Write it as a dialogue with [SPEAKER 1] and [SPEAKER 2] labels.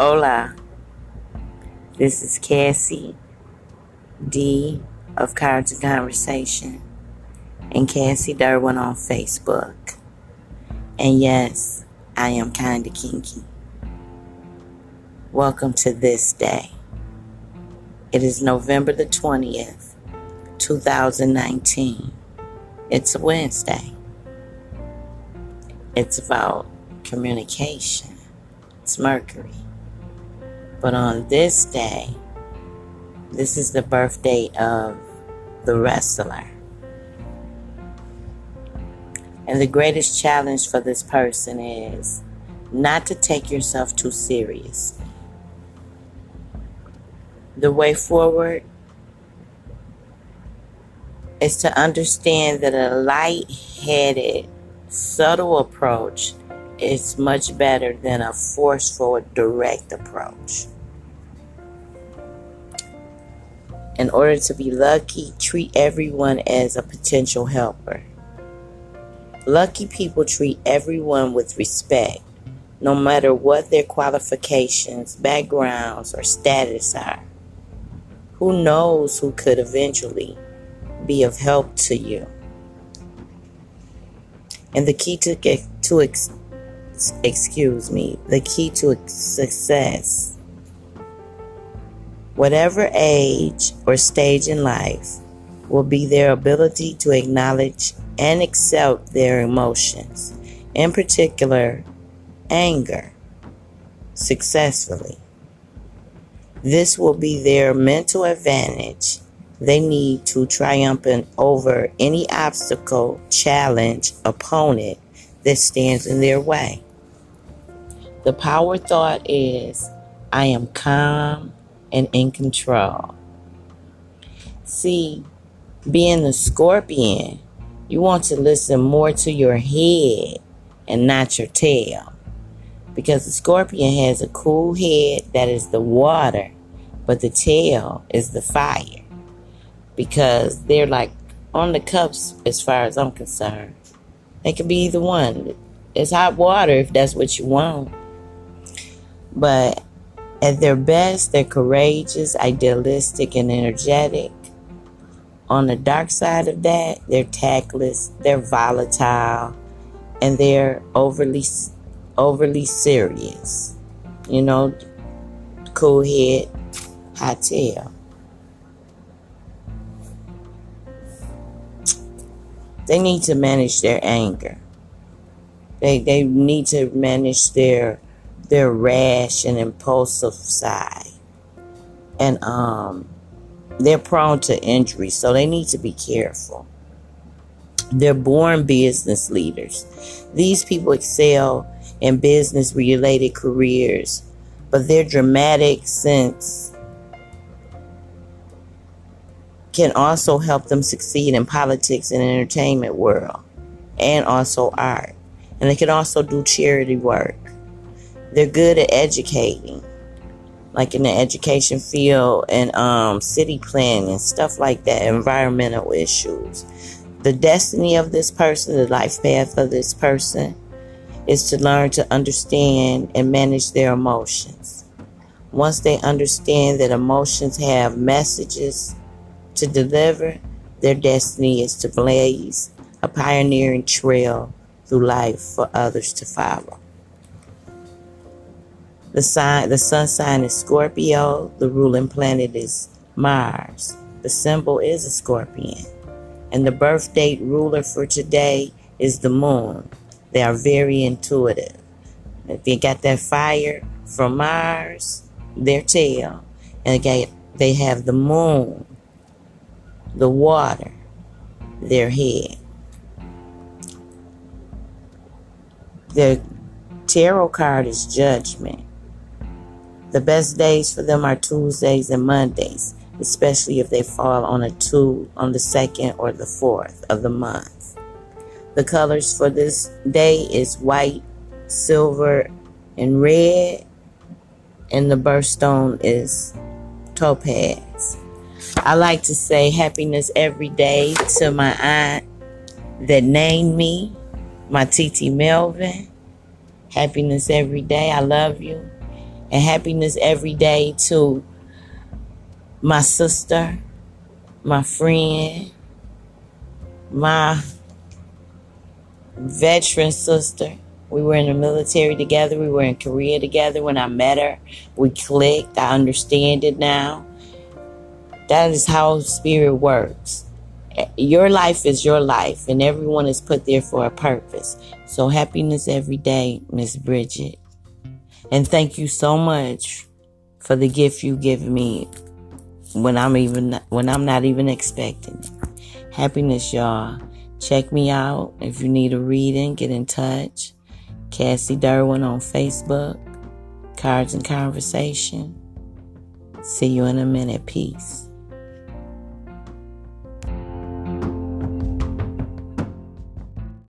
[SPEAKER 1] Hola. This is Cassie D of Cards and Conversation and Cassie Durwin on Facebook. And yes, I am kinda kinky. Welcome to this day. It is November the 20th, 2019. It's a Wednesday. It's about communication. It's Mercury. But on this day, this is the birthday of the wrestler. And the greatest challenge for this person is not to take yourself too seriously. The way forward is to understand that a light headed, subtle approach is much better than a forceful, direct approach. In order to be lucky, treat everyone as a potential helper. Lucky people treat everyone with respect, no matter what their qualifications, backgrounds, or status are. Who knows who could eventually be of help to you? And the key to to excuse me, the key to success. Whatever age or stage in life will be their ability to acknowledge and accept their emotions, in particular, anger, successfully. This will be their mental advantage they need to triumph over any obstacle, challenge, opponent that stands in their way. The power thought is I am calm and in control. See, being the scorpion, you want to listen more to your head and not your tail. Because the scorpion has a cool head that is the water, but the tail is the fire. Because they're like on the cups as far as I'm concerned. They can be either one. It's hot water if that's what you want. But at their best, they're courageous, idealistic, and energetic. On the dark side of that, they're tactless, they're volatile, and they're overly overly serious. You know, cool head, hot tail. They need to manage their anger. They they need to manage their their rash and impulsive side. And um, they're prone to injury, so they need to be careful. They're born business leaders. These people excel in business related careers, but their dramatic sense can also help them succeed in politics and entertainment world and also art. And they can also do charity work. They're good at educating, like in the education field and um, city planning, stuff like that, environmental issues. The destiny of this person, the life path of this person, is to learn to understand and manage their emotions. Once they understand that emotions have messages to deliver, their destiny is to blaze a pioneering trail through life for others to follow. The sign, the sun sign is Scorpio. The ruling planet is Mars. The symbol is a scorpion. And the birth date ruler for today is the moon. They are very intuitive. If you got that fire from Mars, their tail, and again, they have the moon, the water, their head. The tarot card is judgment. The best days for them are Tuesdays and Mondays, especially if they fall on a two on the second or the fourth of the month. The colors for this day is white, silver, and red, and the birthstone is topaz. I like to say happiness every day to my aunt that named me, my TT Melvin. Happiness every day. I love you. And happiness every day to my sister, my friend, my veteran sister. We were in the military together. We were in Korea together when I met her. We clicked. I understand it now. That is how spirit works. Your life is your life, and everyone is put there for a purpose. So, happiness every day, Miss Bridget. And thank you so much for the gift you give me when I'm even when I'm not even expecting. Happiness, y'all. Check me out if you need a reading. Get in touch. Cassie Durwin on Facebook. Cards and Conversation. See you in a minute. Peace.